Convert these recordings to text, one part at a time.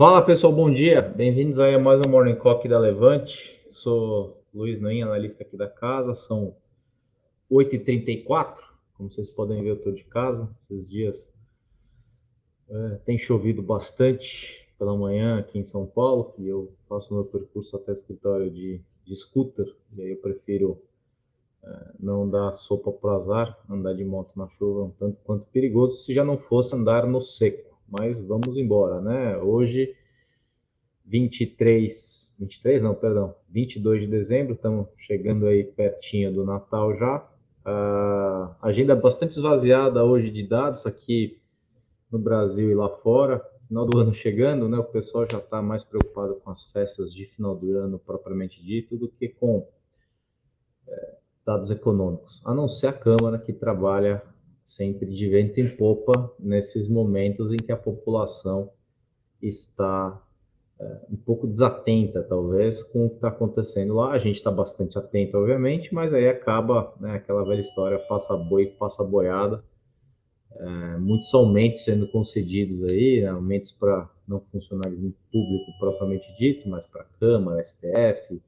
Fala pessoal, bom dia. Bem-vindos a mais um Morning Call da Levante. Sou Luiz Noim, analista aqui da casa. São 8h34. Como vocês podem ver, eu estou de casa. Esses dias é, tem chovido bastante pela manhã aqui em São Paulo e eu faço meu percurso até o escritório de, de scooter. E aí eu prefiro é, não dar sopa para azar, andar de moto na chuva um tanto quanto perigoso, se já não fosse andar no seco mas vamos embora, né? Hoje, 23, 23 não, perdão, 22 de dezembro, estamos chegando aí pertinho do Natal já. Uh, agenda bastante esvaziada hoje de dados aqui no Brasil e lá fora. Final do ano chegando, né? O pessoal já está mais preocupado com as festas de final do ano propriamente dito do que com é, dados econômicos, a não ser a Câmara que trabalha sempre de vento em popa nesses momentos em que a população está um pouco desatenta, talvez, com o que está acontecendo lá. A gente está bastante atento, obviamente, mas aí acaba né, aquela velha história: passa boi, passa boiada. É, muitos aumentos sendo concedidos aí, né, aumentos para não funcionalismo público propriamente dito, mas para Câmara, STF.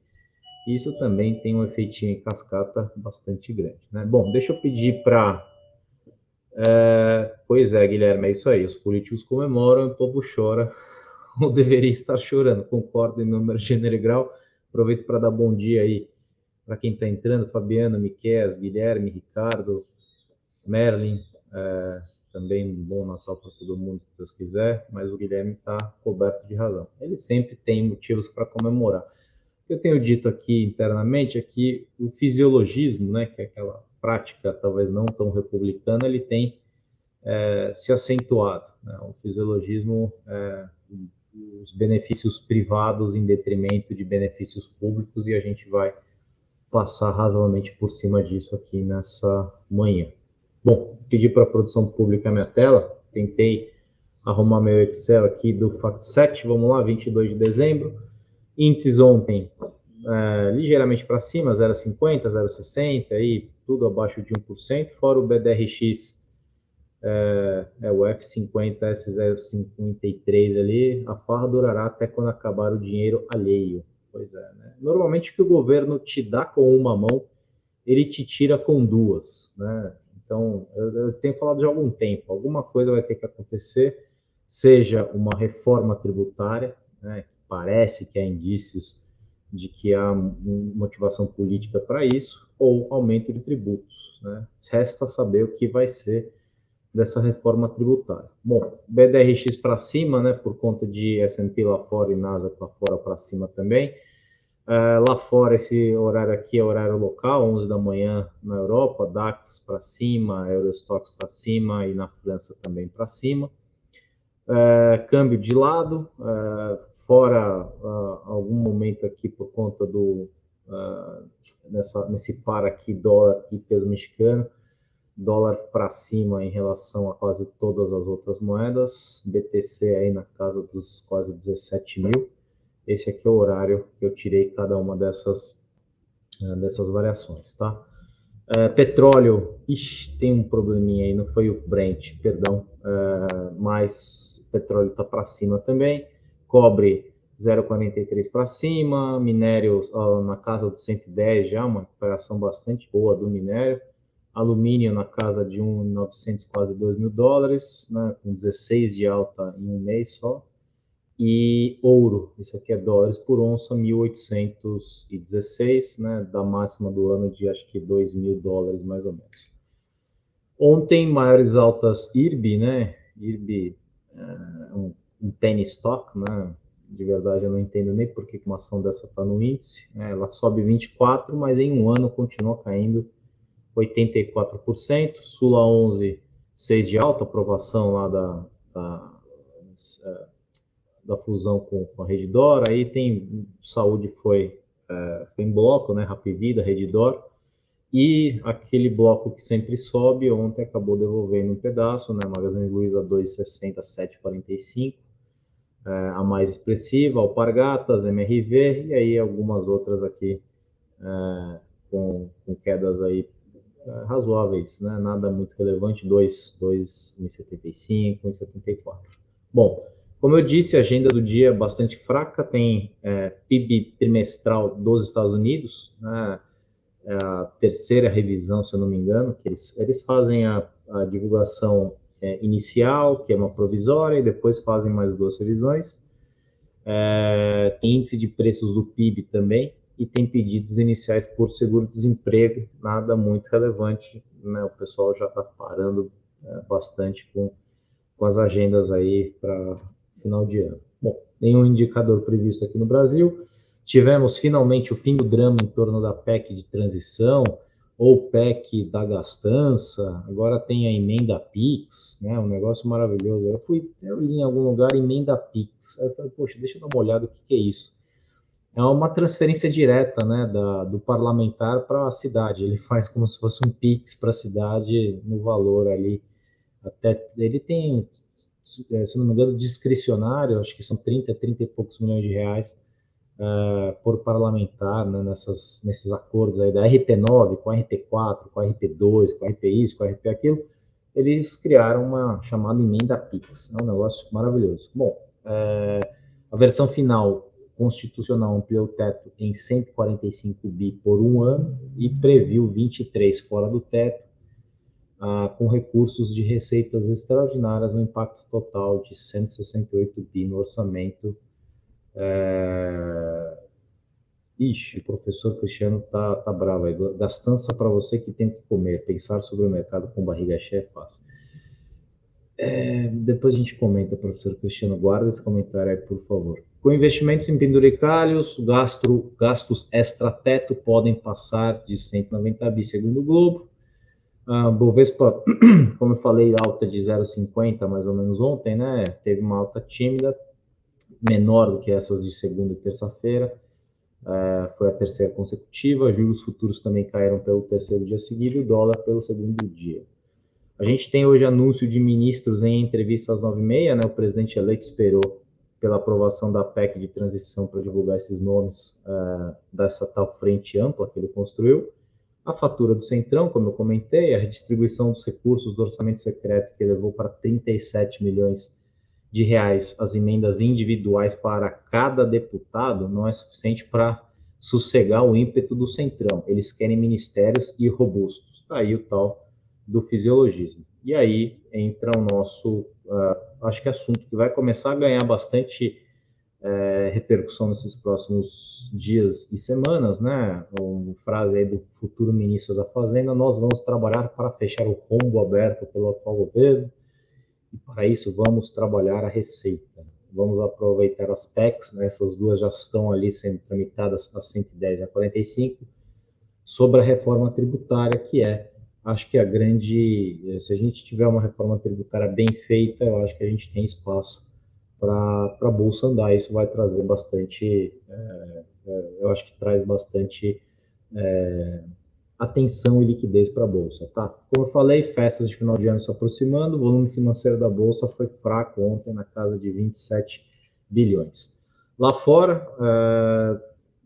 Isso também tem um efeitinho em cascata bastante grande. Né? Bom, deixa eu pedir para é, pois é, Guilherme, é isso aí. Os políticos comemoram, o povo chora, ou deveria estar chorando. Concordo em número, gênero e grau. Aproveito para dar bom dia aí para quem está entrando: Fabiano, Miquel, Guilherme, Ricardo, Merlin. É, também um bom Natal para todo mundo, se Deus quiser. Mas o Guilherme está coberto de razão. Ele sempre tem motivos para comemorar. O que eu tenho dito aqui internamente é que o fisiologismo, né, que é aquela prática talvez não tão republicana, ele tem é, se acentuado. Né? O fisiologismo, é, os benefícios privados em detrimento de benefícios públicos, e a gente vai passar razoavelmente por cima disso aqui nessa manhã. Bom, pedi para a produção pública a minha tela, tentei arrumar meu Excel aqui do FactSet, vamos lá, 22 de dezembro. Índices ontem é, ligeiramente para cima, 0,50, 0,60, aí tudo abaixo de 1%, fora o BDRX, é, é o F50, S053 ali, a farra durará até quando acabar o dinheiro alheio. Pois é, né? Normalmente o que o governo te dá com uma mão, ele te tira com duas, né? Então, eu, eu tenho falado de algum tempo, alguma coisa vai ter que acontecer, seja uma reforma tributária, né? Parece que há indícios de que há motivação política para isso, ou aumento de tributos. Né? Resta saber o que vai ser dessa reforma tributária. Bom, BDRX para cima, né, por conta de S&P lá fora e Nasdaq lá fora para cima também. Uh, lá fora, esse horário aqui é horário local, 11 da manhã na Europa, DAX para cima, Eurostox para cima e na França também para cima. Uh, câmbio de lado, uh, fora algum momento aqui por conta do nessa, nesse par aqui dólar e peso mexicano, dólar para cima em relação a quase todas as outras moedas, BTC aí na casa dos quase 17 mil. Esse aqui é o horário que eu tirei cada uma dessas uh, dessas variações, tá? Uh, petróleo, ixi, tem um probleminha aí, não foi o Brent, perdão, uh, mas petróleo está para cima também. Cobre 0,43 para cima, minério ó, na casa dos 110 já, uma recuperação bastante boa do minério, alumínio na casa de 1.900, quase 2 mil dólares, né, com 16 de alta em um mês só, e ouro, isso aqui é dólares por onça, 1.816, né, da máxima do ano de acho que 2 mil dólares mais ou menos. Ontem, maiores altas IRB, né, IRB é um um penny stock, né? De verdade, eu não entendo nem por que uma ação dessa está no índice. Né? Ela sobe 24, mas em um ano continua caindo 84%. Sula 11, 6 de alta, aprovação lá da, da, é, da fusão com, com a Redditor. Aí tem saúde foi, é, em bloco, né? Rapvida, Redditor. E aquele bloco que sempre sobe, ontem acabou devolvendo um pedaço, né? Magazine Luiza 2,60, 7,45 é, a mais expressiva, Alpargatas, MRV, e aí algumas outras aqui é, com, com, quedas aí razoáveis, né? nada muito relevante, 2,75, 1,74. Bom, Como eu disse, a agenda do dia é bastante fraca, tem é, PIB trimestral dos Estados Unidos, né, é a terceira revisão, se eu não me engano, que eles, eles fazem a, a divulgação é, inicial, que é uma provisória, e depois fazem mais duas revisões. É, tem índice de preços do PIB também, e tem pedidos iniciais por seguro-desemprego, nada muito relevante, né? o pessoal já está parando é, bastante com, com as agendas aí para final de ano. Bom, nenhum indicador previsto aqui no Brasil. Tivemos finalmente o fim do drama em torno da PEC de transição, ou PEC da gastança, agora tem a emenda PIX, né, um negócio maravilhoso. Eu fui, eu li em algum lugar emenda PIX, aí eu falei, poxa, deixa eu dar uma olhada, o que, que é isso? É uma transferência direta, né, da, do parlamentar para a cidade, ele faz como se fosse um PIX para a cidade no valor ali, até, ele tem, se não me engano, discricionário, acho que são 30, 30 e poucos milhões de reais, uh, por parlamentar né, nessas, nesses acordos aí da RP9 com a RP4, com a RP2, com a RP isso, com a RP aquilo, eles criaram uma chamada emenda PIX. É um negócio maravilhoso. Bom, é, a versão final constitucional ampliou o teto em 145 bi por um ano e previu 23 fora do teto, ah, com recursos de receitas extraordinárias, um impacto total de 168 bi no orçamento é... Ixi, o professor Cristiano tá, tá bravo aí. Gastança para você que tem que comer. Pensar sobre o mercado com barriga cheia é fácil. É, depois a gente comenta, professor Cristiano. Guarda esse comentário aí, por favor. Com investimentos em penduricalhos, gasto, gastos extra-teto podem passar de 190 bi, segundo o Globo. A Bovespa, como eu falei, alta de 0,50 mais ou menos ontem, né? Teve uma alta tímida, menor do que essas de segunda e terça-feira. É, foi a terceira consecutiva. Juros futuros também caíram pelo terceiro dia seguido o dólar pelo segundo dia. A gente tem hoje anúncio de ministros em entrevista às nove e meia, né? O presidente eleito esperou pela aprovação da PEC de transição para divulgar esses nomes é, dessa tal frente ampla que ele construiu. A fatura do Centrão, como eu comentei, a redistribuição dos recursos do orçamento secreto que levou para 37 milhões de reais as emendas individuais para cada deputado não é suficiente para sossegar o ímpeto do centrão. Eles querem ministérios e robustos. Está aí o tal do fisiologismo. E aí entra o nosso, uh, acho que assunto que vai começar a ganhar bastante uh, repercussão nesses próximos dias e semanas, né? Uma frase aí do futuro ministro da Fazenda: nós vamos trabalhar para fechar o rombo aberto pelo atual governo e para isso vamos trabalhar a receita. Vamos aproveitar as PECs, né? essas duas já estão ali sendo tramitadas, a 110 e a 45, sobre a reforma tributária, que é, acho que a grande, se a gente tiver uma reforma tributária bem feita, eu acho que a gente tem espaço para a Bolsa andar, isso vai trazer bastante, é, é, eu acho que traz bastante é, atenção e liquidez para a bolsa, tá? Como eu falei, festas de final de ano se aproximando, o volume financeiro da bolsa foi fraco ontem na casa de 27 bilhões. Lá fora, uh,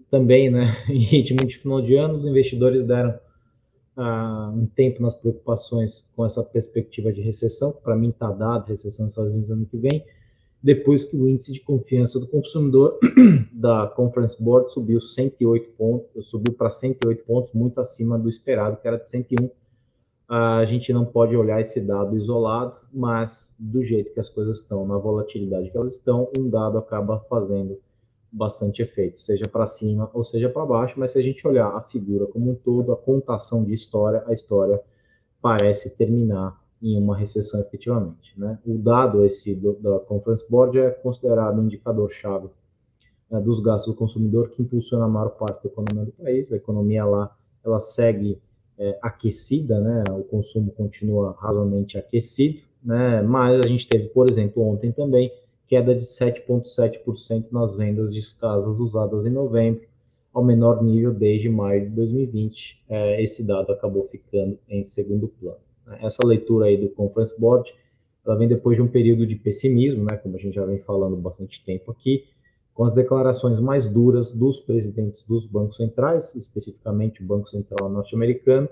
também, né, em ritmo de final de ano, os investidores deram um tempo nas preocupações com essa perspectiva de recessão, para mim está dado recessão nos Estados Unidos ano que vem, depois que o índice de confiança do consumidor da Conference Board subiu 108 pontos, subiu para 108 pontos, muito acima do esperado, que era de 101. A gente não pode olhar esse dado isolado, mas do jeito que as coisas estão, na volatilidade que elas estão, um dado acaba fazendo bastante efeito, seja para cima ou seja para baixo, mas se a gente olhar a figura como um todo, a contação de história, a história parece terminar em uma recessão efetivamente. Né? O dado esse do, da Conference Board é considerado um indicador-chave né, dos gastos do consumidor que impulsiona a maior parte da economia do país. A economia lá ela segue é, aquecida, né? o consumo continua razoavelmente aquecido, né? mas a gente teve, por exemplo, ontem também queda de 7,7% nas vendas de casas usadas em novembro, ao menor nível desde maio de 2020. É, esse dado acabou ficando em segundo plano. Essa leitura aí do Conference Board, ela vem depois de um período de pessimismo, né, como a gente já vem falando bastante tempo aqui, com as declarações mais duras dos presidentes dos bancos centrais, especificamente o Banco Central norte-americano,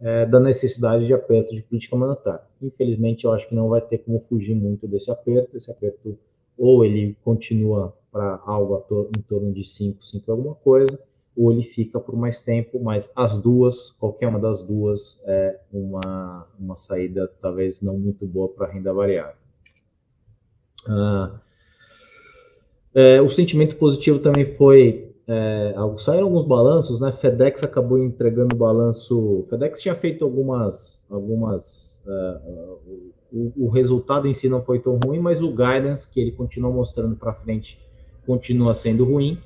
é, da necessidade de aperto de política monetária. Infelizmente, eu acho que não vai ter como fugir muito desse aperto, esse aperto ou ele continua para algo em torno de 5, 5 alguma coisa, ou ele fica por mais tempo, mas as duas, qualquer uma das duas, é uma, uma saída talvez não muito boa para a renda variável. Ah, é, o sentimento positivo também foi é, saíram alguns balanços, né? FedEx acabou entregando balanço. FedEx tinha feito algumas, algumas. Uh, o, o, resultado em si não foi tão ruim, mas o guidance que ele continua mostrando para frente continua sendo ruim.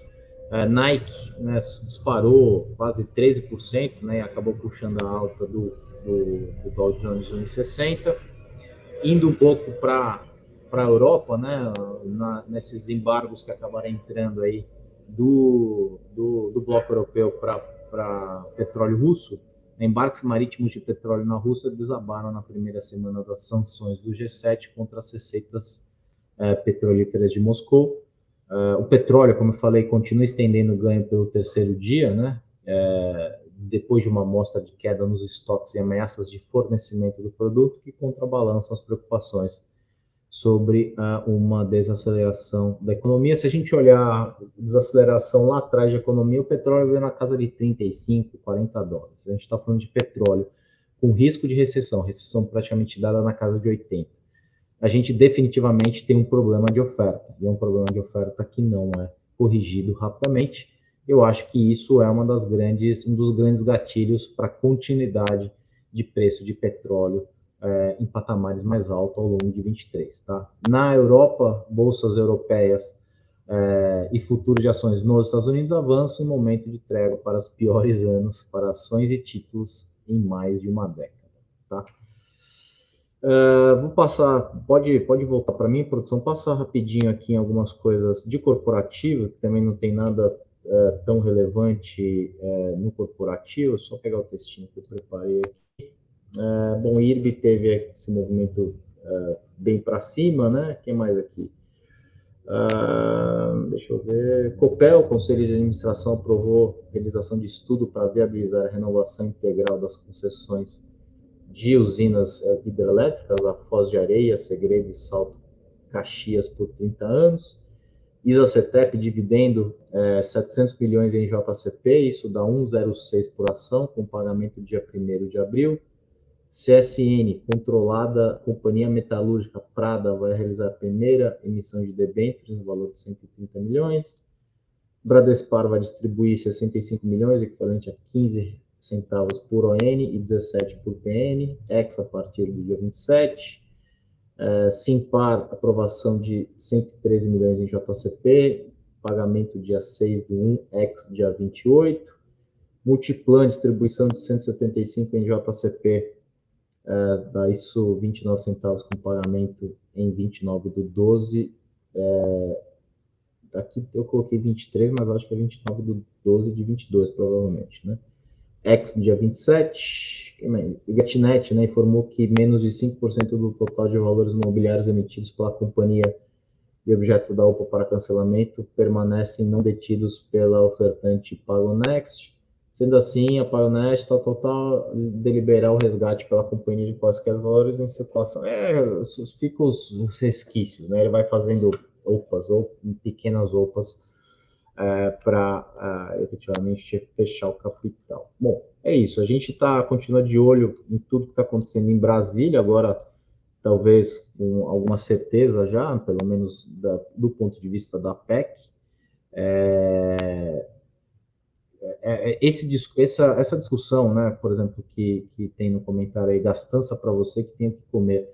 Uh, Nike né, disparou quase 13%, né? Acabou puxando a alta do, do, do Dow Jones 1,60, indo um pouco para para a Europa, né? Na, nesses embargos que acabaram entrando aí do, do, do bloco europeu para petróleo russo, embarques marítimos de petróleo na Rússia desabaram na primeira semana das sanções do G7 contra as receitas é, petrolíferas de Moscou. É, o petróleo, como eu falei, continua estendendo o ganho pelo terceiro dia, né? É, depois de uma amostra de queda nos estoques e ameaças de fornecimento do produto que contrabalançam as preocupações sobre uh, uma desaceleração da economia. Se a gente olhar desaceleração lá atrás de economia, o petróleo veio na casa de 35, 40 dólares. A gente está falando de petróleo com risco de recessão, recessão praticamente dada na casa de 80. A gente definitivamente tem um problema de oferta, e é um problema de oferta que não é corrigido rapidamente. Eu acho que isso é uma das grandes, um dos grandes gatilhos para continuidade de preço de petróleo é, em patamares mais altos ao longo de 23. Tá? Na Europa, bolsas europeias é, e futuros de ações nos Estados Unidos avançam em momento de trégua para os piores anos para ações e títulos em mais de uma década. Tá? Uh, vou passar, pode, pode voltar para mim, produção, passar rapidinho aqui em algumas coisas de corporativo, que também não tem nada uh, tão relevante uh, no corporativo, só pegar o textinho que eu preparei aqui. Uh, bom, IRB teve esse movimento uh, bem para cima, né? Quem mais aqui? Uh, deixa eu ver. Copel, Conselho de Administração, aprovou realização de estudo para viabilizar a renovação integral das concessões de usinas hidrelétricas, a Foz de Areia, Segredo e Salto Caxias por 30 anos. Isacetep dividendo é, 700 milhões em JCP, isso dá 1,06 por ação, com pagamento dia 1 de abril. CSN, controlada Companhia Metalúrgica Prada, vai realizar a primeira emissão de debêntures no valor de 130 milhões. Bradespar vai distribuir 65 milhões, equivalente a 15 centavos por ON e 17 por PN, ex a partir do dia 27. Uh, Simpar, aprovação de 113 milhões em JCP, pagamento dia 6 do 1, ex dia 28. Multiplan, distribuição de 175 em JCP, é, dá isso 29 centavos com pagamento em 29 do 12. É, aqui eu coloquei 23, mas acho que é 29 do 12 de 22, provavelmente, né? X, dia 27. E GetNet né, informou que menos de 5% do total de valores imobiliários emitidos pela companhia de objeto da OPA para cancelamento permanecem não detidos pela ofertante PagoNext. Sendo assim, a Pioneer está total deliberar o resgate pela companhia de quaisquer valores em circulação. É, ficam os, os, resquícios, né? Ele vai fazendo opas ou pequenas opas é, para é, efetivamente fechar o capital. Bom, é isso. A gente tá, continua de olho em tudo que está acontecendo em Brasília, agora talvez com alguma certeza já, pelo menos da, do ponto de vista da PEC. É, esse, essa, essa discussão, né, por exemplo, que, que tem no comentário aí, gastança para você que tem que comer.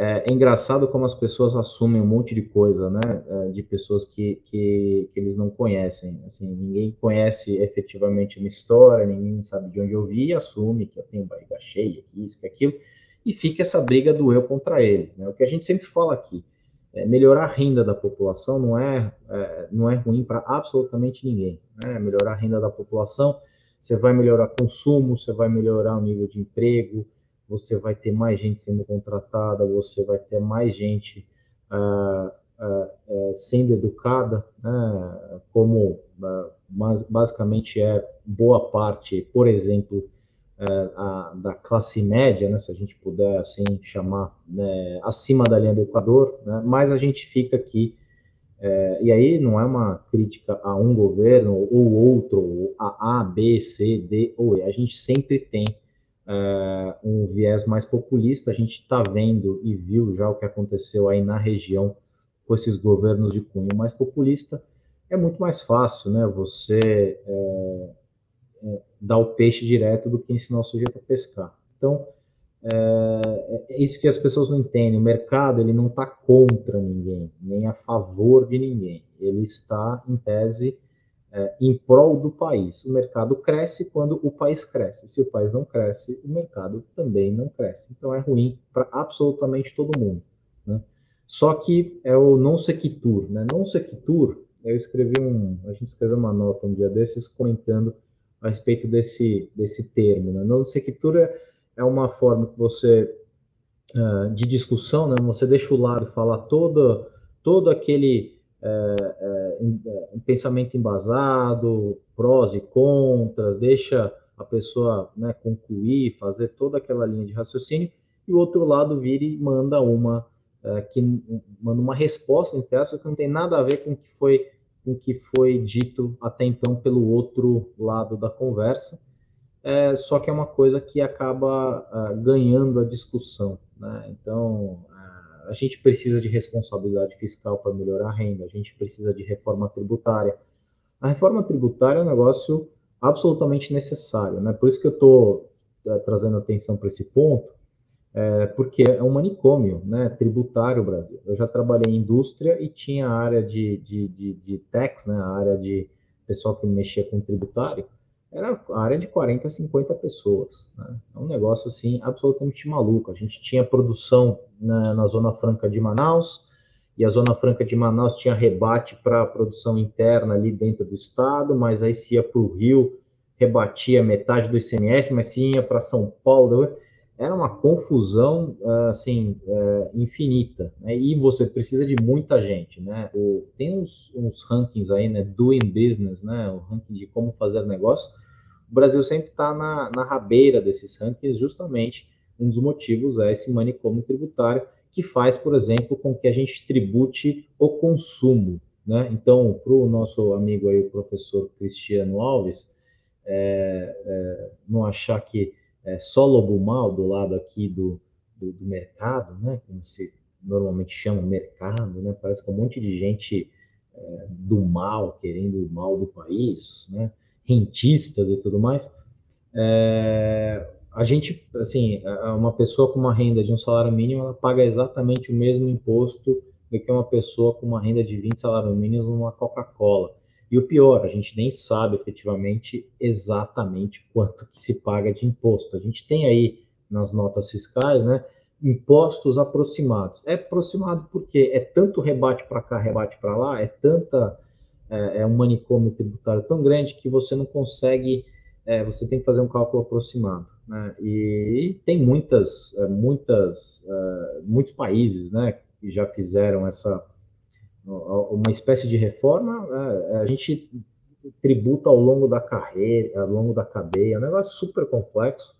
É, é, engraçado como as pessoas assumem um monte de coisa, né, é, de pessoas que, que, que, eles não conhecem. Assim, ninguém conhece efetivamente uma história, ninguém sabe de onde eu vi e assume que eu tenho barriga cheia, isso, aquilo, e fica essa briga do eu contra eles. Né? O que a gente sempre fala aqui, é, melhorar a renda da população não é, é não é ruim para absolutamente ninguém. Né? Melhorar a renda da população, você vai melhorar consumo, você vai melhorar o nível de emprego, você vai ter mais gente sendo contratada, você vai ter mais gente ah, ah, é, sendo educada, né? como ah, basicamente é boa parte, por exemplo, a, da classe média, né, se a gente puder assim chamar, né, acima da linha do Equador, né, mas a gente fica aqui, é, e aí não é uma crítica a um governo ou outro, ou a A, B, C, D ou E, a gente sempre tem é, um viés mais populista, a gente está vendo e viu já o que aconteceu aí na região com esses governos de cunho mais populista, é muito mais fácil, né, você é, é, dar o peixe direto do que ensinar o sujeito a pescar. Então, é, é isso que as pessoas não entendem. O mercado ele não está contra ninguém, nem a favor de ninguém. Ele está, em tese, é, em prol do país. O mercado cresce quando o país cresce. Se o país não cresce, o mercado também não cresce. Então, é ruim para absolutamente todo mundo. Né? Só que é o non sequitur. Né? Non sequitur, eu escrevi um, a gente escreveu uma nota um dia desses comentando a respeito desse, desse termo. Né? Não sequitura é uma forma que você uh, de discussão, né? Você deixa o lado falar todo todo aquele uh, uh, pensamento embasado, prós e contras, deixa a pessoa né, concluir, fazer toda aquela linha de raciocínio, e o outro lado vira e manda uma que manda uma resposta entre aspas que não tem nada a ver com o que foi com o que foi dito até então pelo outro lado da conversa, é, só que é uma coisa que acaba uh, ganhando a discussão. Né? Então, uh, a gente precisa de responsabilidade fiscal para melhorar a renda, a gente precisa de reforma tributária. A reforma tributária é um negócio absolutamente necessário, né? por isso que eu estou uh, trazendo atenção para esse ponto, é, porque é um manicômio né, tributário o Brasil. Eu já trabalhei em indústria e tinha a área de, de, de, de tax, né, a área de pessoal que mexia com tributário, era a área de 40, 50 pessoas. Né? É um negócio assim absolutamente maluco. A gente tinha produção na, na Zona Franca de Manaus, e a Zona Franca de Manaus tinha rebate para a produção interna ali dentro do estado, mas aí se ia para o Rio, rebatia metade do ICMS, mas se ia para São Paulo era uma confusão assim é, infinita né? e você precisa de muita gente né? Tem uns, uns, rankings aí né? Doing business né? O ranking de como fazer negócio. O Brasil sempre está na, na rabeira desses rankings justamente um dos motivos é esse manicômio tributário que faz por exemplo com que a gente tribute o consumo né? Então para o nosso amigo aí o professor Cristiano Alves é, é, não achar que é, só lobo mal do lado aqui do, do, do, mercado, né? Como se normalmente chama mercado, né? Parece que um monte de gente é, do mal, querendo o mal do país, né? Rentistas e tudo mais. É, a gente, assim, uma pessoa com uma renda de um salário mínimo, ela paga exatamente o mesmo imposto do que uma pessoa com uma renda de 20 salários mínimos numa Coca-Cola. E o pior, a gente nem sabe efetivamente exatamente quanto que se paga de imposto. A gente tem aí nas notas fiscais, né, impostos aproximados. É aproximado porque é tanto rebate para cá, rebate para lá, é tanta é, é, um manicômio tributário tão grande que você não consegue, é, você tem que fazer um cálculo aproximado. Né? E, e tem muitas, é, muitas, é, muitos países, né, que já fizeram essa uma espécie de reforma, é, a gente tributa ao longo da carreira, ao longo da cadeia, é um negócio super complexo,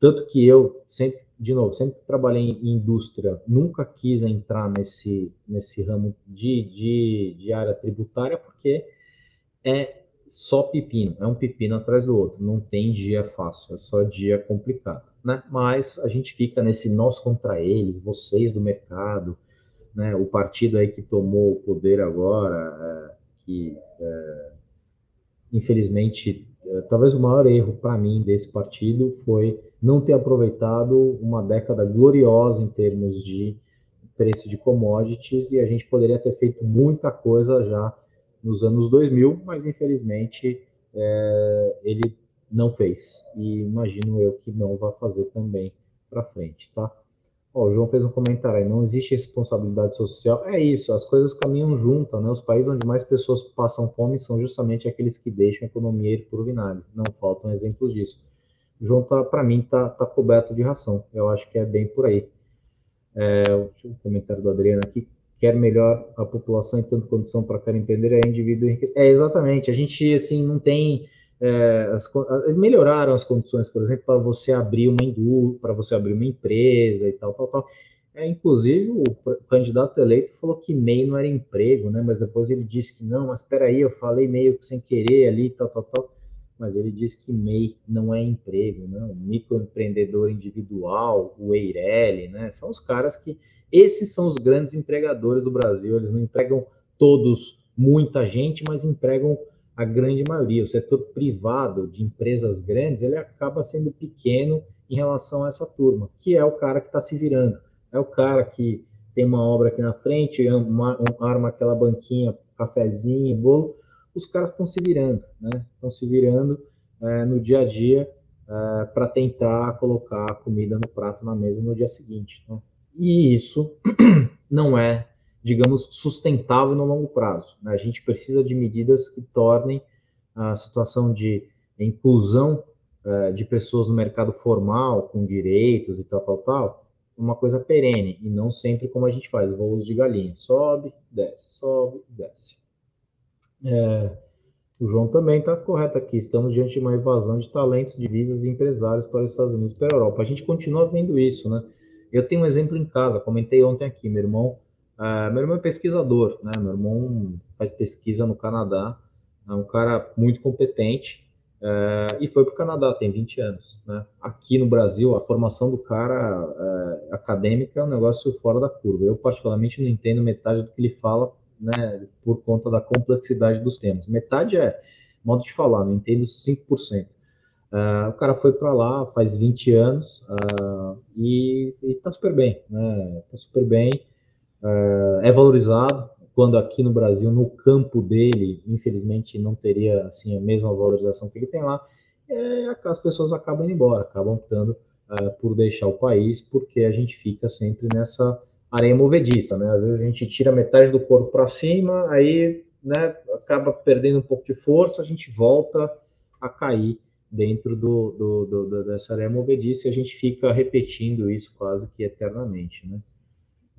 tanto que eu sempre, de novo, sempre trabalhei em indústria, nunca quis entrar nesse, nesse ramo de, de, de área tributária, porque é só pepino, é um pepino atrás do outro, não tem dia fácil, é só dia complicado, né? Mas a gente fica nesse nós contra eles, vocês do mercado, né, o partido aí que tomou o poder agora, é, que é, infelizmente, é, talvez o maior erro para mim desse partido foi não ter aproveitado uma década gloriosa em termos de preço de commodities e a gente poderia ter feito muita coisa já nos anos 2000, mas infelizmente é, ele não fez e imagino eu que não vai fazer também para frente, tá? Oh, o João fez um comentário aí, não existe responsabilidade social. É isso, as coisas caminham juntas, né? Os países onde mais pessoas passam fome são justamente aqueles que deixam a economia ir por vinagre. Não faltam exemplos disso. O João, tá, para mim, tá, tá coberto de ração. Eu acho que é bem por aí. É, o comentário do Adriano aqui. Quer melhor a população em tanto condição para querer empreender é indivíduo É, exatamente. A gente, assim, não tem é, as, melhoraram as condições, por exemplo, para você abrir uma indústria, para você abrir uma empresa e tal, tal, tal. É, inclusive, o candidato eleito falou que MEI não era emprego, né? Mas depois ele disse que não, mas espera aí, eu falei meio que sem querer ali, tal, tal, tal. Mas ele disse que MEI não é emprego, né? O microempreendedor individual, o Eireli, né? São os caras que... Esses são os grandes empregadores do Brasil. Eles não empregam todos muita gente, mas empregam a grande maioria. O setor privado de empresas grandes, ele acaba sendo pequeno em relação a essa turma, que é o cara que está se virando é o cara que tem uma obra aqui na frente, uma, um, arma aquela banquinha, cafezinho, bolo. Os caras estão se virando, né? Estão se virando é, no dia a dia é, para tentar colocar a comida no prato na mesa no dia seguinte. Né? E isso não é, digamos, sustentável no longo prazo. Né? A gente precisa de medidas que tornem a situação de inclusão é, de pessoas no mercado formal, com direitos e tal, tal, tal, uma coisa perene e não sempre como a gente faz, voos de galinha. Sobe, desce, sobe, desce. É, o João também está correto aqui. Estamos diante de uma evasão de talentos, divisas e empresários para os Estados Unidos e para a Europa. A gente continua vendo isso, né? Eu tenho um exemplo em casa, comentei ontem aqui. Meu irmão, uh, meu irmão é pesquisador, né? Meu irmão faz pesquisa no Canadá, é um cara muito competente é, e foi para o Canadá, tem 20 anos. Né? Aqui no Brasil, a formação do cara é, acadêmica é um negócio fora da curva. Eu, particularmente, não entendo metade do que ele fala né, por conta da complexidade dos temas. Metade é modo de falar, não entendo 5%. Uh, o cara foi para lá faz 20 anos uh, e, está super bem, né? Tá super bem, uh, é valorizado, quando aqui no Brasil, no campo dele, infelizmente, não teria assim a mesma valorização que ele tem lá, é, as pessoas acabam indo embora, acabam optando é, por deixar o país, porque a gente fica sempre nessa areia movediça, né? Às vezes a gente tira metade do corpo para cima, aí né, acaba perdendo um pouco de força, a gente volta a cair dentro do, do, do, dessa areia movediça e a gente fica repetindo isso quase que eternamente, né?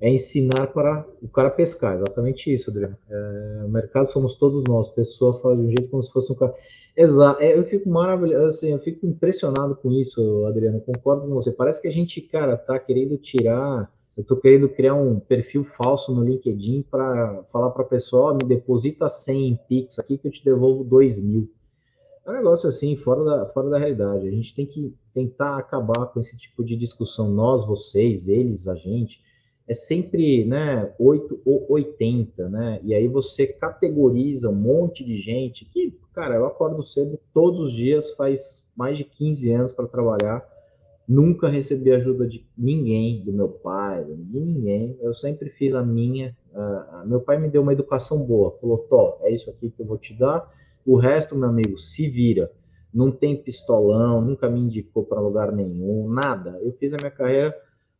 É ensinar para o cara pescar, exatamente isso, Adriano. É, o mercado somos todos nós, pessoa faz de um jeito como se fosse um cara. Exato, é, eu fico maravilhoso, assim, eu fico impressionado com isso, Adriano, concordo com você. Parece que a gente, cara, tá querendo tirar, eu tô querendo criar um perfil falso no LinkedIn para falar para a pessoa, me deposita 100 em Pix aqui que eu te devolvo 2 mil. É um negócio assim, fora da, fora da realidade. A gente tem que tentar acabar com esse tipo de discussão, nós, vocês, eles, a gente é sempre né, 8 ou 80, né? E aí você categoriza um monte de gente que, cara, eu acordo cedo todos os dias, faz mais de 15 anos para trabalhar, nunca recebi ajuda de ninguém, do meu pai, de ninguém. Eu sempre fiz a minha. Meu pai me deu uma educação boa, falou: Tó, é isso aqui que eu vou te dar. O resto, meu amigo, se vira. Não tem pistolão, nunca me indicou para lugar nenhum, nada. Eu fiz a minha carreira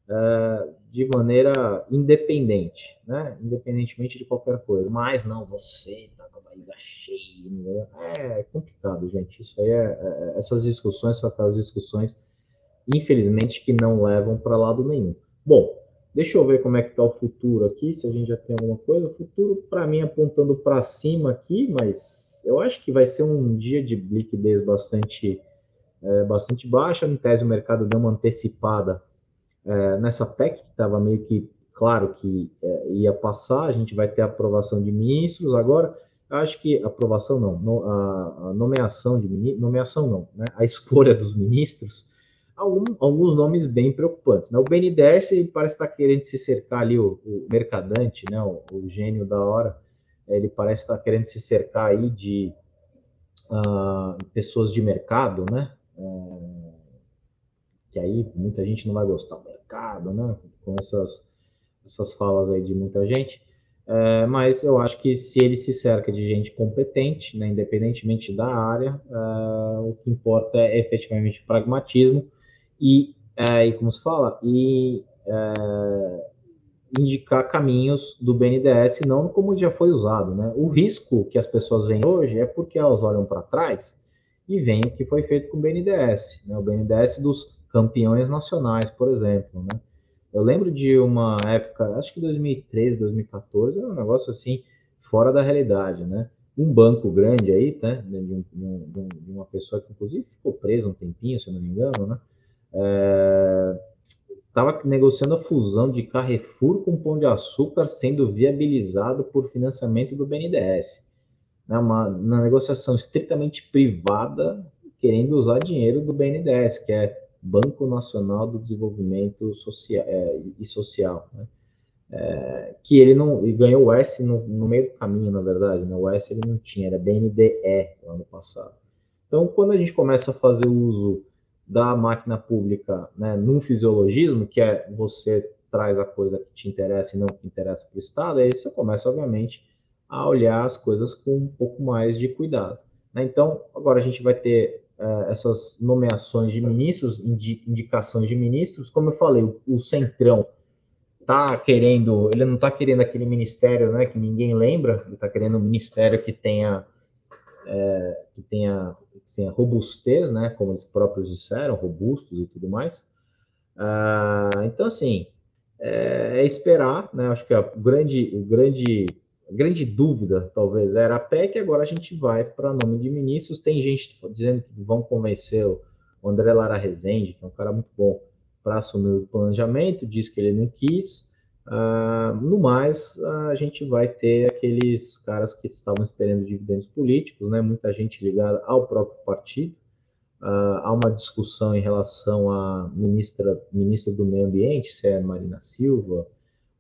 uh, de maneira independente, né? Independentemente de qualquer coisa. Mas não, você tá com a barriga cheia. Né? É complicado, gente. Isso aí é, é, essas discussões são aquelas discussões, infelizmente, que não levam para lado nenhum. Bom, deixa eu ver como é que tá o futuro aqui, se a gente já tem alguma coisa. O futuro, para mim, apontando para cima aqui, mas eu acho que vai ser um dia de liquidez bastante, é, bastante baixa. Em tese, o mercado deu uma antecipada é, nessa PEC, que estava meio que claro que é, ia passar, a gente vai ter aprovação de ministros agora. Acho que aprovação não, no, a, a, nomeação de nomeação não, né? A escolha dos ministros, algum, alguns nomes bem preocupantes. Né? O BNDES ele parece estar querendo se cercar ali o, o mercadante, né? O, o, gênio da hora, ele parece estar querendo se cercar aí de uh, pessoas de mercado, né? Uh, que aí muita gente não vai gostar mercado, né? Com essas, essas falas aí de muita gente. É, mas eu acho que se ele se cerca de gente competente, né, independentemente da área, é, o que importa é efetivamente pragmatismo e, é, e como se fala, e é, indicar caminhos do BNDES, não como já foi usado. Né? O risco que as pessoas veem hoje é porque elas olham para trás e veem o que foi feito com o BNDES. Né? O BNDES dos campeões nacionais, por exemplo, né? Eu lembro de uma época, acho que 2013, 2014, era um negócio assim, fora da realidade, né? um banco grande aí, né, de, um, de, um, de, uma pessoa que inclusive ficou presa um tempinho, se eu não me engano, né, estava é, negociando a fusão de Carrefour com Pão de Açúcar sendo viabilizado por financiamento do BNDES. Né, uma, uma negociação estritamente privada, querendo usar dinheiro do BNDES, que é Banco Nacional do Desenvolvimento Social, é, e Social, né? é, que ele não ganhou o S no, no, meio do caminho, na verdade, né? o S ele não tinha, era BNDE no ano passado. Então, quando a gente começa a fazer uso da máquina pública né, num fisiologismo, que é você traz a coisa que te interessa e não que interessa para o Estado, aí você começa, obviamente, a olhar as coisas com um pouco mais de cuidado. Né? Então, agora a gente vai ter essas nomeações de ministros, indi indicações de ministros, como eu falei, o, o Centrão tá querendo, ele não está querendo aquele ministério, né, que ninguém lembra, ele está querendo um ministério que tenha é, que tenha, tenha robustez, né, como eles próprios disseram, robustos e tudo mais. Ah, então, assim, é, é, esperar, né, acho que a grande, o grande, grande dúvida, talvez, era a PEC, agora a gente vai para nome de ministros, tem gente dizendo que vão convencer o André Lara Rezende, que é um cara muito bom, para assumir o planejamento, disse que ele não quis. Uh, no mais, a gente vai ter aqueles caras que estavam esperando dividendos políticos, né? muita gente ligada ao próprio partido. Uh, há uma discussão em relação à ministra, ministra do Meio Ambiente, se é Marina Silva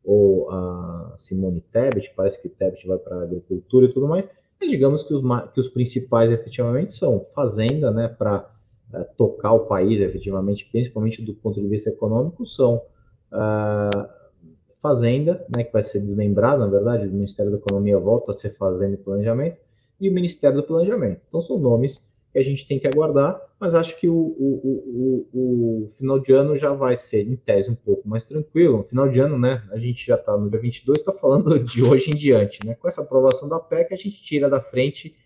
ou a Simone Tebet, parece que Tebet vai para a agricultura e tudo mais. Mas digamos que os, que os principais efetivamente são Fazenda, né, para uh, tocar o país efetivamente, principalmente do ponto de vista econômico, são uh, Fazenda, né, que vai ser desmembrado, na verdade, o Ministério da Economia volta a ser Fazenda e Planejamento, e o Ministério do Planejamento. Então, são nomes que a gente tem que aguardar, mas acho que o, o, o, o, final de ano já vai ser, em tese, um pouco mais tranquilo. Final de ano, né, a gente já está no dia 22, está falando de hoje em diante. Né? Com essa aprovação da PEC, a gente tira da frente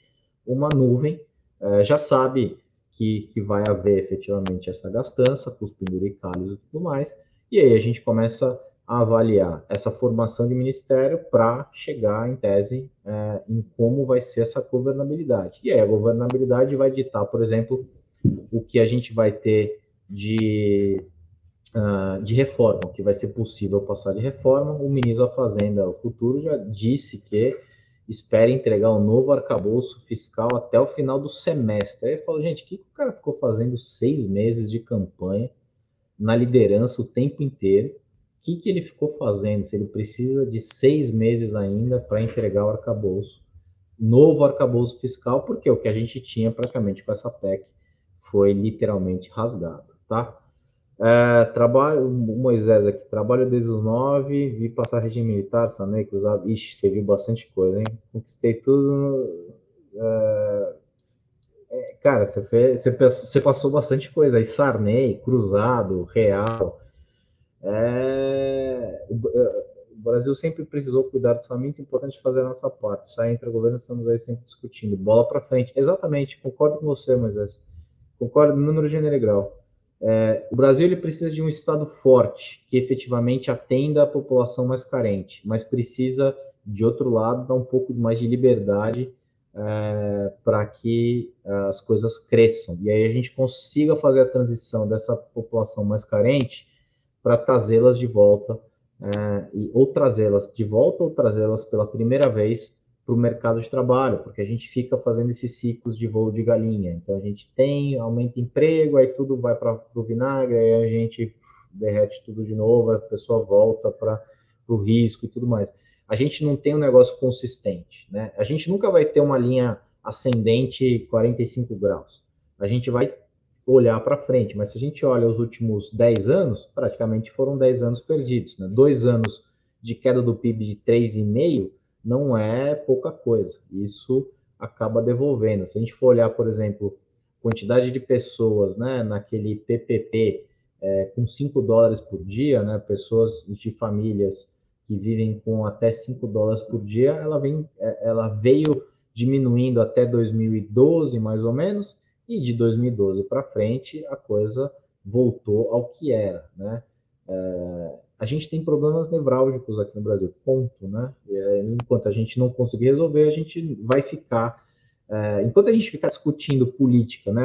uma nuvem, é, já sabe que, que vai haver efetivamente essa gastança, com os penduricalhos e tudo mais, e aí a gente começa a avaliar essa formação de ministério para chegar, em tese, é, em como vai ser essa governabilidade. E aí a governabilidade vai ditar, por exemplo, o que a gente vai ter de, uh, de reforma, o que vai ser possível passar de reforma. O ministro da Fazenda, o futuro, já disse que espera entregar um novo arcabouço fiscal até o final do semestre. Aí ele falou, gente, o que o cara ficou fazendo seis meses de campanha na liderança o tempo inteiro? O que, que ele ficou fazendo? Se ele precisa de seis meses ainda para entregar o arcabouço, novo arcabouço fiscal, porque o que a gente tinha praticamente com essa PEC foi literalmente rasgado, tá? É, trabalho, Moisés aqui, trabalho desde os nove, vi passar regime militar, sanei, cruzado, ixi, você viu bastante coisa, hein? Conquistei tudo. É, é, cara, você, fez, você, passou bastante coisa aí, Sarney, Cruzado, Real. É, o, é, o, Brasil sempre precisou cuidar disso, é muito importante fazer a nossa parte. Sai entre o governo, estamos aí sempre discutindo. Bola para frente. Exatamente, concordo com você, Moisés. Concordo no número, grau. É, o Brasil ele precisa de um Estado forte, que efetivamente atenda a população mais carente, mas precisa, de outro lado, dar um pouco mais de liberdade é, para que é, as coisas cresçam. E aí a gente consiga fazer a transição dessa população mais carente para trazê-las de volta, é, ou trazê-las de volta ou trazê-las pela primeira vez para o mercado de trabalho, porque a gente fica fazendo esses ciclos de voo de galinha. Então a gente tem, aumenta emprego, aí tudo vai para o vinagre, aí a gente derrete tudo de novo, a pessoa volta para o risco e tudo mais. A gente não tem um negócio consistente, né? A gente nunca vai ter uma linha ascendente 45 graus. A gente vai olhar para frente, mas se a gente olha os últimos 10 anos, praticamente foram 10 anos perdidos, né? Dois anos de queda do PIB de 3,5 não é pouca coisa. Isso acaba devolvendo. Se a gente for olhar, por exemplo, quantidade de pessoas né, naquele PPP é, com 5 dólares por dia, né, pessoas de famílias que vivem com até 5 dólares por dia, ela, vem, é, ela veio diminuindo até 2012, mais ou menos, e de 2012 para frente a coisa voltou ao que era. Né? É, a gente tem problemas nevrálgicos aqui no Brasil, ponto, né? É, enquanto a gente não conseguir resolver, a gente vai ficar. É, enquanto a gente ficar discutindo política, né?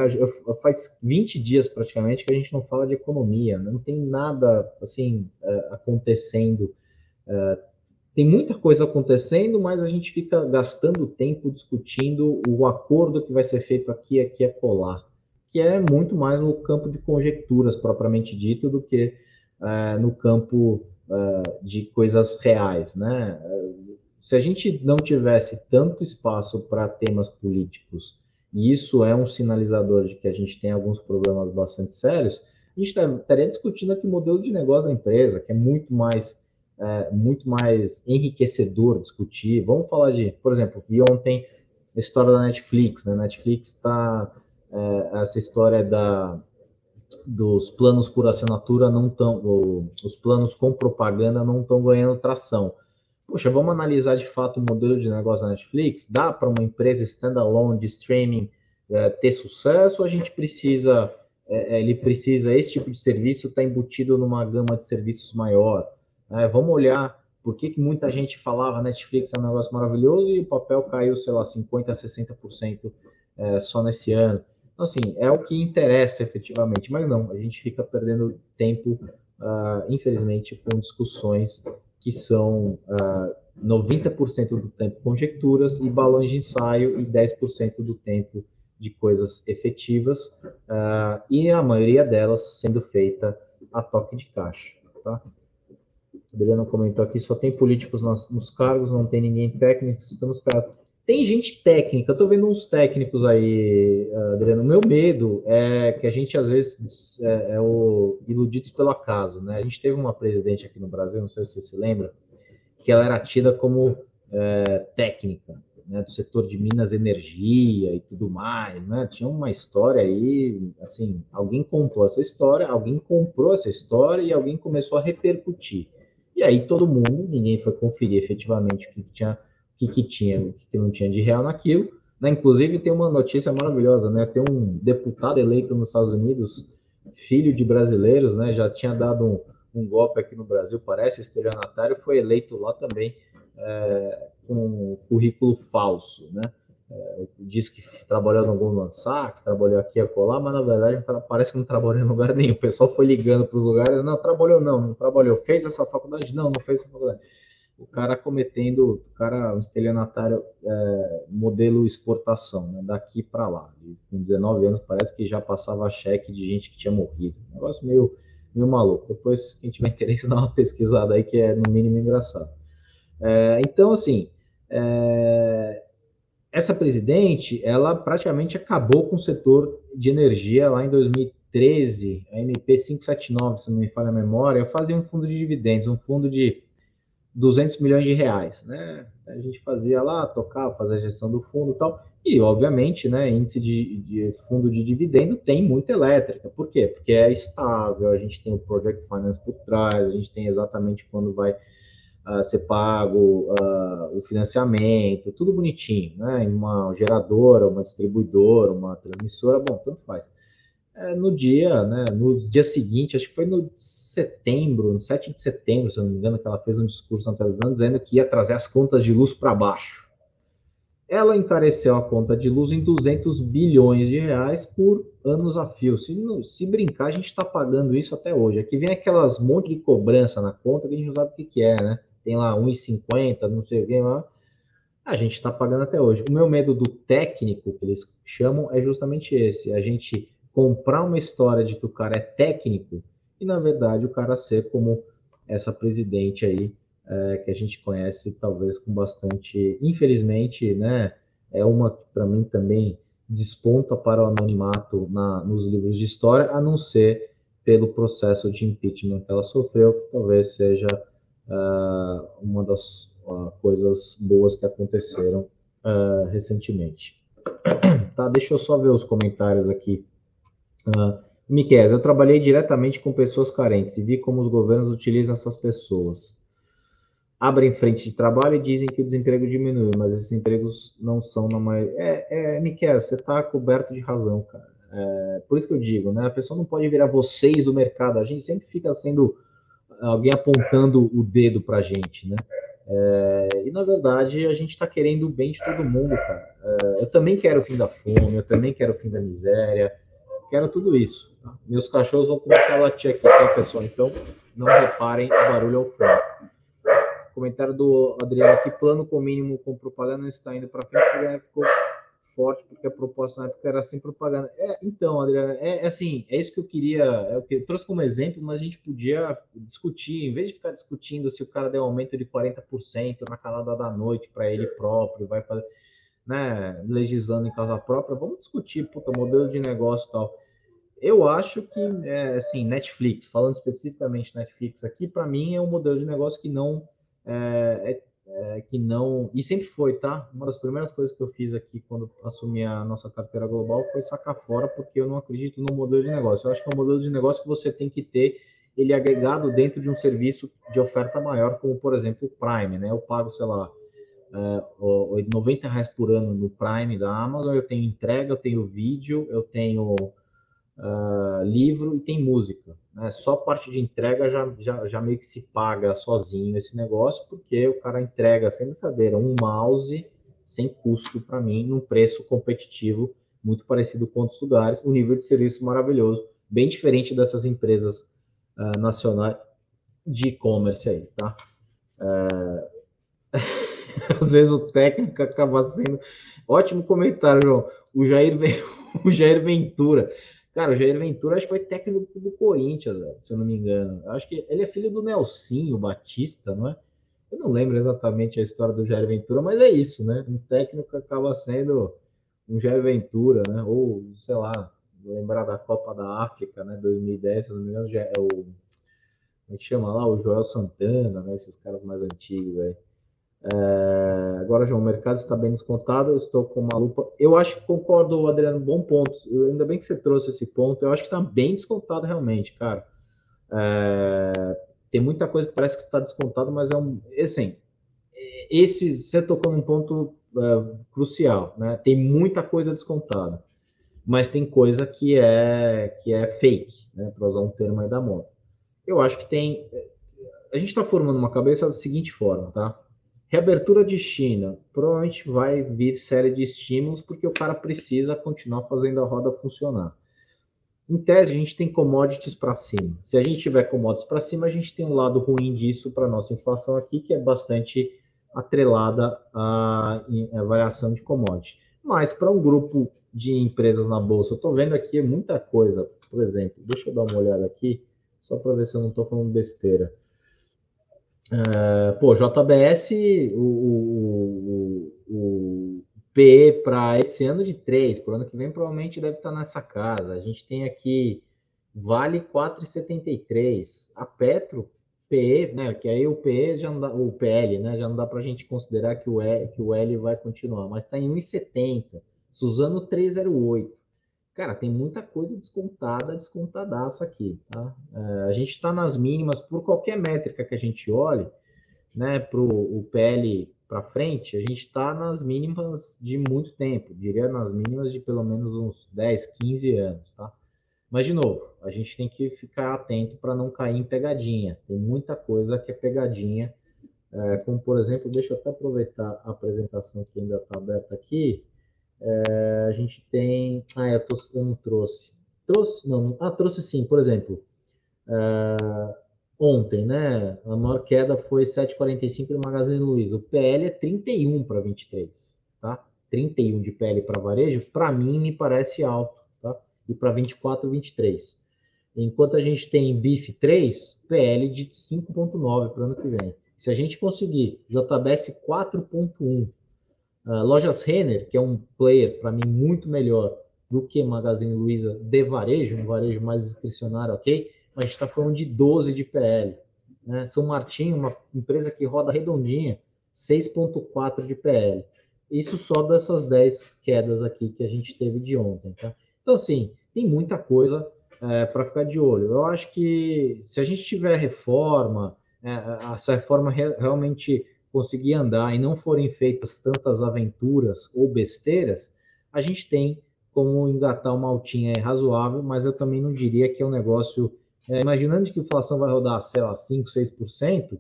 Faz 20 dias praticamente que a gente não fala de economia, né? não tem nada assim é, acontecendo. É, tem muita coisa acontecendo, mas a gente fica gastando tempo discutindo o acordo que vai ser feito aqui, aqui acolá, que é muito mais no campo de conjecturas propriamente dito do que uh, no campo uh, de coisas reais, né? Se a gente não tivesse tanto espaço para temas políticos, e isso é um sinalizador de que a gente tem alguns problemas bastante sérios, a gente estaria discutindo aqui o modelo de negócio da empresa, que é muito mais é, muito mais enriquecedor discutir. Vamos falar de, por exemplo, vi ontem a história da Netflix, né? Netflix está é, essa história da dos planos por assinatura não estão, os planos com propaganda não estão ganhando tração. Poxa, vamos analisar de fato o modelo de negócio da Netflix? Dá para uma empresa standalone de streaming é, ter sucesso? Ou a gente precisa, é, é ele precisa, esse tipo de serviço está embutido numa gama de serviços maior? É, vamos olhar por que, que muita gente falava Netflix é um negócio maravilhoso e o papel caiu, sei lá, 50%, 60% é, só nesse ano. Então, assim, é o que interessa efetivamente, mas não, a gente fica perdendo tempo, uh, infelizmente, com discussões que são uh, ah, 90% do tempo conjecturas e balões de ensaio e 10% do tempo de coisas efetivas, uh, e a maioria delas sendo feita a toque de caixa. Tá? Adriano comentou aqui, só tem políticos nos, cargos, não tem ninguém técnico, estamos caras. Tem gente técnica, eu tô vendo uns técnicos aí, Adriano. Meu medo é que a gente, às vezes, é, é o iludidos pelo acaso, né? A gente teve uma presidente aqui no Brasil, não sei se você se lembra, que ela era tida como é, técnica, né, do setor de Minas Energia e tudo mais, né? Tinha uma história aí, assim, alguém contou essa história, alguém comprou essa história e alguém começou a repercutir. E aí todo mundo, ninguém foi conferir efetivamente o que tinha, que, que tinha, o que, que não tinha de real naquilo. Né? Inclusive tem uma notícia maravilhosa, né? Tem um deputado eleito nos Estados Unidos, filho de brasileiros, né? Já tinha dado um, um golpe aqui no Brasil, parece estelionatário, foi eleito lá também é, com currículo falso, né? É, diz que trabalhou no Goldman Sachs, trabalhou aqui e acolá, mas na verdade parece que não trabalhou em lugar nenhum. O pessoal foi ligando para os lugares, não, trabalhou não, não trabalhou. Fez essa faculdade? Não, não fez essa faculdade. O cara cometendo, o cara, um estelionatário é, modelo exportação, né, daqui para lá. E com 19 anos parece que já passava cheque de gente que tinha morrido. Um negócio meio, meio maluco. Depois, quem tiver interesse, dá uma pesquisada aí que é no mínimo engraçado. É, então, assim, é, essa presidente, ela praticamente acabou com o setor de energia lá em 2013, a MP 579, se não me falha a memória, fazia um fundo de dividendos, um fundo de 200 milhões de reais, né? A gente fazia lá, tocava, fazia a gestão do fundo e tal, e obviamente, né, índice de, de, fundo de dividendo tem muita elétrica. Por quê? Porque é estável, a gente tem o Project Finance por trás, a gente tem exatamente quando vai uh, ser pago uh, o financiamento, tudo bonitinho, né? Em uma geradora, uma distribuidora, uma transmissora, bom, tanto faz. É, no dia, né, no dia seguinte, acho que foi no setembro, no 7 de setembro, se não me engano, que ela fez um discurso na televisão dizendo que ia trazer as contas de luz para baixo. Ela encareceu a conta de luz em 200 bilhões de reais por anos a fio. Se, se brincar, a gente está pagando isso até hoje. Aqui vem aquelas monte de cobrança na conta que a gente não sabe o que, que é, né? tem lá 1,50, não sei o que lá. A gente está pagando até hoje. O meu medo do técnico, que eles chamam, é justamente esse: a gente comprar uma história de que o cara é técnico e, na verdade, o cara ser como essa presidente aí, é, que a gente conhece, talvez com bastante. Infelizmente, né? É uma que, para mim, também desponta para o anonimato na, nos livros de história, a não ser pelo processo de impeachment que ela sofreu, que talvez seja uh, uma das uh, coisas boas que aconteceram uh, recentemente. Tá, deixa eu só ver os comentários aqui. Uh, Miquel, eu trabalhei diretamente com pessoas carentes e vi como os governos utilizam essas pessoas. Abrem frente de trabalho e dizem que o desemprego diminuiu, mas esses empregos não são na maioria. É, é Miquel, você está coberto de razão, cara. É, por isso que eu digo, né? A pessoa não pode virar vocês do mercado. A gente sempre fica sendo alguém apontando o dedo para a gente, né? É, e na verdade a gente está querendo o bem de todo mundo, cara. É, eu também quero o fim da fome, eu também quero o fim da miséria, quero tudo isso. Tá? Meus cachorros vão começar a latir aqui, tá, pessoal? Então não reparem o barulho ao fundo. Comentário do Adriano aqui: plano com mínimo com propaganda não está indo para frente, porque ficou forte, porque a proposta na época era sem propaganda. É, então, Adriano, é, é, assim, é isso que eu queria, é o que eu trouxe como exemplo, mas a gente podia discutir, em vez de ficar discutindo se o cara deu aumento de 40% na calada da noite para ele próprio, vai fazer, né, legislando em casa própria, vamos discutir, puta, modelo de negócio e tal. Eu acho que, é, assim, Netflix, falando especificamente Netflix aqui, para mim é um modelo de negócio que não é, é é, que não. E sempre foi, tá? Uma das primeiras coisas que eu fiz aqui quando assumi a nossa carteira global foi sacar fora, porque eu não acredito no modelo de negócio. Eu acho que é um modelo de negócio que você tem que ter ele agregado dentro de um serviço de oferta maior, como por exemplo o Prime, né? Eu pago, sei lá, é, 90 reais por ano no Prime da Amazon, eu tenho entrega, eu tenho vídeo, eu tenho uh, livro e tem música. Né? Só parte de entrega já, já, já meio que se paga sozinho esse negócio, porque o cara entrega, sem brincadeira, um mouse sem custo para mim, num preço competitivo, muito parecido com outros lugares, um nível de serviço maravilhoso, bem diferente dessas empresas uh, nacionais de e-commerce aí, tá? Uh... Às vezes o técnico acaba sendo. Ótimo comentário, João. O Jair, o Jair Ventura. Cara, o Jair Ventura acho que foi técnico do Corinthians, se eu não me engano. Acho que ele é filho do Nelsinho Batista, não é? Eu não lembro exatamente a história do Jair Ventura, mas é isso, né? Um técnico acaba sendo um Jair Ventura, né? Ou, sei lá, lembrar da Copa da África, né? 2010, se eu não me engano, é o. Como é que chama lá? O Joel Santana, né? Esses caras mais antigos aí. É, agora, João, o mercado está bem descontado, eu estou com uma lupa. Eu acho que concordo, Adriano, bom ponto. Eu, ainda bem que você trouxe esse ponto. Eu acho que está bem descontado realmente, cara. É, tem muita coisa que parece que está descontado, mas é um. Assim, esse você tocou num ponto é, crucial, né? Tem muita coisa descontada, mas tem coisa que é que é fake, né? Para usar um termo aí da moda. Eu acho que tem. A gente está formando uma cabeça da seguinte forma, tá? Reabertura de China, provavelmente vai vir série de estímulos porque o cara precisa continuar fazendo a roda funcionar. Em tese, a gente tem commodities para cima. Se a gente tiver commodities para cima, a gente tem um lado ruim disso para nossa inflação aqui, que é bastante atrelada à, à variação de commodities. Mas para um grupo de empresas na bolsa, eu estou vendo aqui muita coisa. Por exemplo, deixa eu dar uma olhada aqui, só para ver se eu não estou falando besteira. Uh, pô, JBS, o, o, o, PE para esse ano de 3, para o ano que vem provavelmente deve estar nessa casa. A gente tem aqui Vale 4,73. A Petro, PE, né? Que aí o PE já não dá, o PL, né? Já não dá para a gente considerar que o, e, que o L vai continuar, mas está em 1,70. Suzano 3,08. Cara, tem muita coisa descontada, descontadaça aqui, tá? É, a gente está nas mínimas, por qualquer métrica que a gente olhe, né, para o PL para frente, a gente está nas mínimas de muito tempo, diria nas mínimas de pelo menos uns 10, 15 anos, tá? Mas, de novo, a gente tem que ficar atento para não cair em pegadinha. Tem muita coisa que é pegadinha, é, como, por exemplo, deixa eu até aproveitar a apresentação que ainda está aberta aqui, é, a gente tem. Ah, eu, tô, eu não trouxe. Trouxe? Não, ah, trouxe sim. Por exemplo, é, ontem, né? A maior queda foi 7,45 no Magazine Luiza. O PL é 31 para 23, tá? 31 de PL para varejo, para mim me parece alto, tá? E para 24, 23. Enquanto a gente tem BIF 3, PL de 5,9 para o ano que vem. Se a gente conseguir JBS 4,1 Uh, Lojas Renner, que é um player, para mim, muito melhor do que Magazine Luiza de varejo, um varejo mais discricionário, ok? Mas a gente está falando de 12 de PL. Né? São Martinho, uma empresa que roda redondinha, 6,4 de PL. Isso só dessas 10 quedas aqui que a gente teve de ontem. Tá? Então, assim, tem muita coisa é, para ficar de olho. Eu acho que se a gente tiver reforma, é, essa reforma re realmente conseguir andar e não forem feitas tantas aventuras ou besteiras, a gente tem como engatar uma altinha razoável, mas eu também não diria que é um negócio é, imaginando que a inflação vai rodar, sei lá, 5, 6%,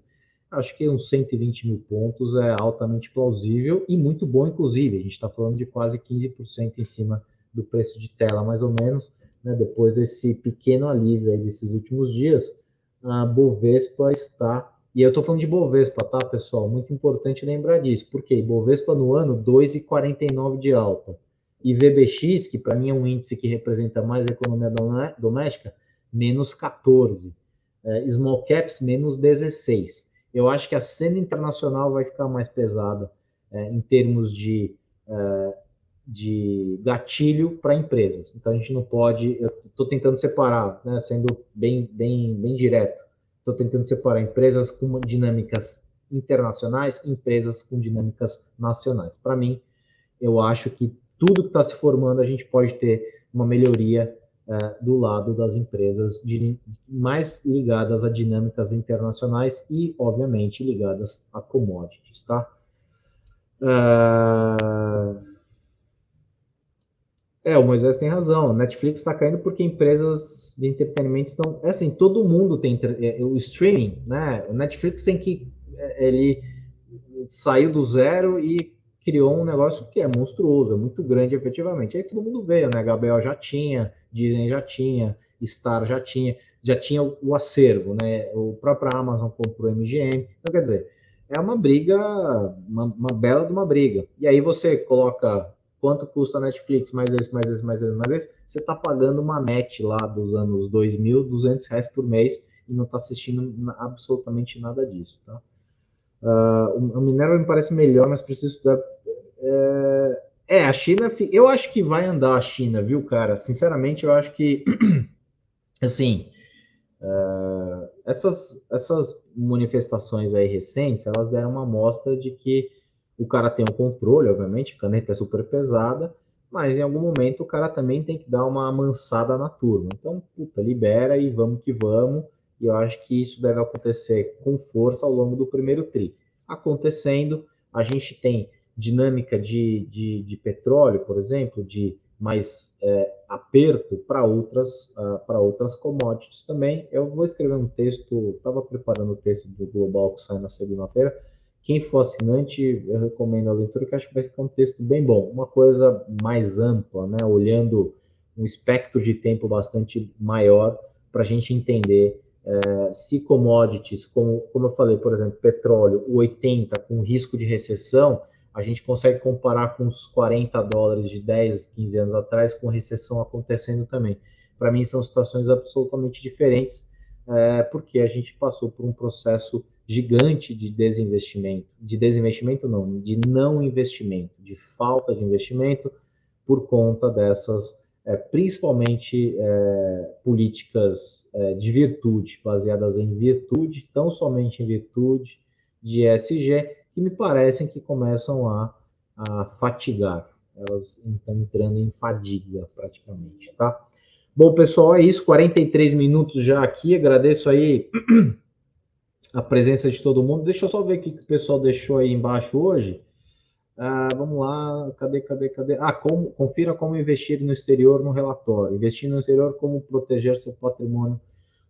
acho que uns 120 mil pontos é altamente plausível e muito bom, inclusive. A gente está falando de quase 15% em cima do preço de tela, mais ou menos, né? depois desse pequeno alívio aí desses últimos dias, a Bovespa está. E eu estou falando de Bovespa, tá, pessoal? Muito importante lembrar disso, porque Bovespa no ano 2,49 de alta. E VBX, que para mim é um índice que representa mais a economia doméstica, menos 14. É, small caps, menos 16 eu acho que a cena internacional vai ficar mais pesada é, em termos de, é, de gatilho para empresas. Então a gente não pode. Eu estou tentando separar, né, sendo bem, bem, bem direto. Estou tentando separar empresas com dinâmicas internacionais, empresas com dinâmicas nacionais. Para mim, eu acho que tudo que está se formando a gente pode ter uma melhoria é, do lado das empresas de, mais ligadas a dinâmicas internacionais e, obviamente, ligadas a commodities, tá? É, é o Moisés tem razão. Netflix está caindo porque empresas de entretenimento estão. É assim, todo mundo tem é, o streaming, né? O Netflix tem que. É, ele saiu do zero e criou um negócio que é monstruoso, é muito grande efetivamente. Aí todo mundo veio, né? A já tinha, Disney já tinha, Star já tinha, já tinha o, acervo, né? O próprio Amazon comprou MGM. Então, quer dizer, é uma briga, uma, uma bela de uma briga. E aí você coloca quanto custa a Netflix, mais esse, mais esse, mais esse, mais esse, você está pagando uma net lá dos anos 2000, 200 reais por mês e não está assistindo absolutamente nada disso, tá? Uh, o Minerva me parece melhor, mas preciso estudar. É, é, a China, eu acho que vai andar a China, viu, cara? Sinceramente, eu acho que, assim, uh, essas, essas manifestações aí recentes, elas deram uma amostra de que o cara tem um controle, obviamente, a caneta é super pesada, mas em algum momento o cara também tem que dar uma amansada na turma. Então, puta, libera e vamos que vamos. E eu acho que isso deve acontecer com força ao longo do primeiro tri. Acontecendo, a gente tem dinâmica de, de, de petróleo, por exemplo, de mais é, aperto para outras uh, para outras commodities também. Eu vou escrever um texto, estava preparando o texto do Global que sai na segunda-feira. Quem for assinante, eu recomendo a leitura, que acho que vai ficar um texto bem bom. Uma coisa mais ampla, né? olhando um espectro de tempo bastante maior para a gente entender é, se commodities, como, como eu falei, por exemplo, petróleo, o 80 com risco de recessão, a gente consegue comparar com os 40 dólares de 10, 15 anos atrás, com recessão acontecendo também. Para mim, são situações absolutamente diferentes, é, porque a gente passou por um processo gigante de desinvestimento, de desinvestimento não, de não investimento, de falta de investimento por conta dessas é, principalmente é, políticas é, de virtude, baseadas em virtude, tão somente em virtude de ESG, que me parecem que começam a, a fatigar. Elas estão entrando em fadiga, praticamente, tá? Bom, pessoal, é isso. 43 minutos já aqui. Agradeço aí a presença de todo mundo. Deixa eu só ver o que o pessoal deixou aí embaixo hoje. Ah, vamos lá, cadê, cadê, cadê? Ah, como, confira como investir no exterior no relatório. Investir no exterior, como proteger seu patrimônio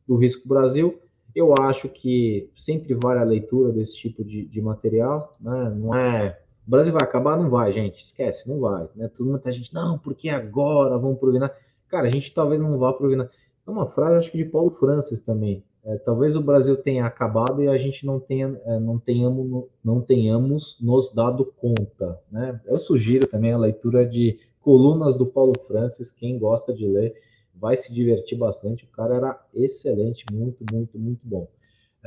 do risco Brasil. Eu acho que sempre vale a leitura desse tipo de, de material, né? Não é. O Brasil vai acabar? Não vai, gente. Esquece, não vai. Né? Todo muita gente, não, porque agora vamos provinar. Cara, a gente talvez não vá provinar. É uma frase, acho que de Paulo Francis também. É, talvez o Brasil tenha acabado e a gente não tenha, é, não tenhamos, não tenhamos nos dado conta, né? Eu sugiro também a leitura de colunas do Paulo Francis, quem gosta de ler vai se divertir bastante. O cara era excelente, muito, muito, muito bom.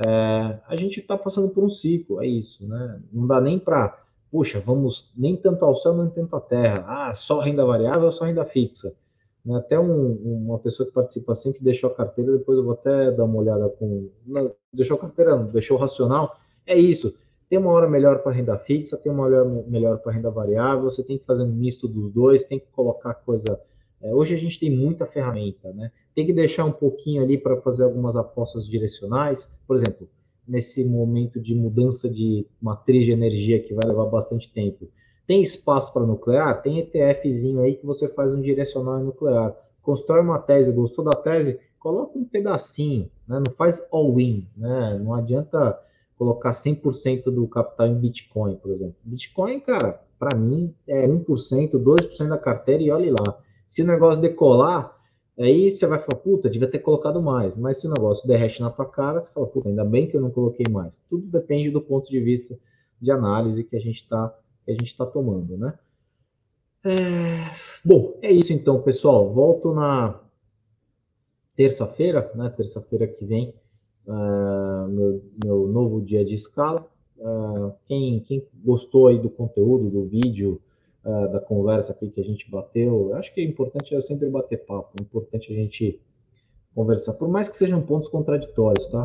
É, a gente está passando por um ciclo, é isso, né? Não dá nem para, puxa, vamos nem tanto ao céu, nem tanto à terra. Ah, só renda variável, só renda fixa. Né? Até um, uma pessoa que participa sempre deixou a carteira, depois eu vou até dar uma olhada com. Não, deixou a carteira, não, deixou racional. É isso. Tem uma hora melhor para renda fixa, tem uma hora melhor para renda variável, você tem que fazer um misto dos dois, tem que colocar coisa. É, hoje a gente tem muita ferramenta, né? Tem que deixar um pouquinho ali para fazer algumas apostas direcionais. Por exemplo, nesse momento de mudança de matriz de energia que vai levar bastante tempo tem espaço para nuclear? Tem ETFzinho aí que você faz um direcional nuclear. Constrói uma tese, gostou da tese? coloca um pedacinho, né? não faz all-in, né? não adianta colocar 100% do capital em Bitcoin, por exemplo. Bitcoin, cara, para mim é 1%, 2% da carteira e olhe lá. Se o negócio decolar, aí você vai falar, puta, devia ter colocado mais. Mas se o negócio derrete na tua cara, você fala, puta, ainda bem que eu não coloquei mais. Tudo depende do ponto de vista de análise que a gente está que a gente está tomando, né? É... Bom, é isso então, pessoal. Volto na terça-feira, né? Terça-feira que vem, uh, meu, meu, novo dia de escala. Uh, quem, quem gostou aí do conteúdo, do vídeo, uh, da conversa aqui que a gente bateu, acho que é importante é sempre bater papo, é importante a gente conversar, por mais que sejam pontos contraditórios, tá?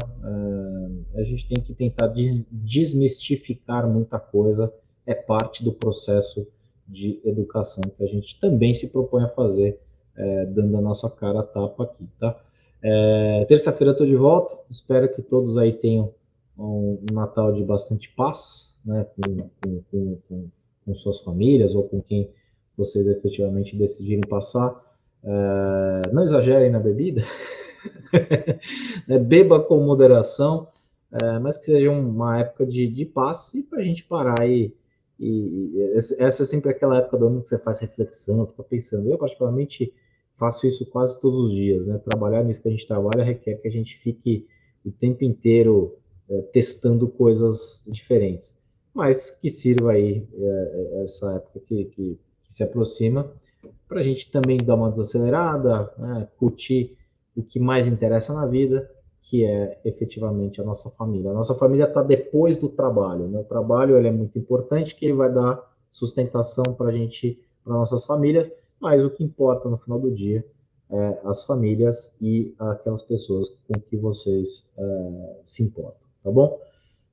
a gente tem que tentar desmistificar muita coisa, é parte do processo de educação que a gente também se propõe a fazer, é, dando a nossa cara a tapa aqui, tá? É, Terça-feira estou de volta, espero que todos aí tenham um, Natal de bastante paz, né, com, com, com, com, suas famílias ou com quem vocês efetivamente decidirem passar. É, não exagerem na bebida, né, beba com moderação, é, mas que seja uma época de, de paz e para a gente parar e e, essa é sempre aquela época do ano que você faz reflexão, fica pensando. Eu, particularmente, faço isso quase todos os dias, né? Trabalhar nisso que a gente trabalha requer que a gente fique o tempo inteiro é, testando coisas diferentes. Mas que sirva aí é, essa época que, que, que se aproxima para a gente também dar uma desacelerada, né? curtir o que mais interessa na vida que é efetivamente a nossa família. A nossa família está depois do trabalho. Né? O trabalho ele é muito importante, que ele vai dar sustentação para a gente, para nossas famílias, mas o que importa no final do dia é as famílias e aquelas pessoas com que vocês é, se importam, tá bom?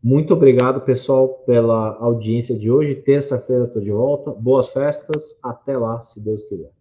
Muito obrigado, pessoal, pela audiência de hoje. Terça-feira estou de volta. Boas festas. Até lá, se Deus quiser.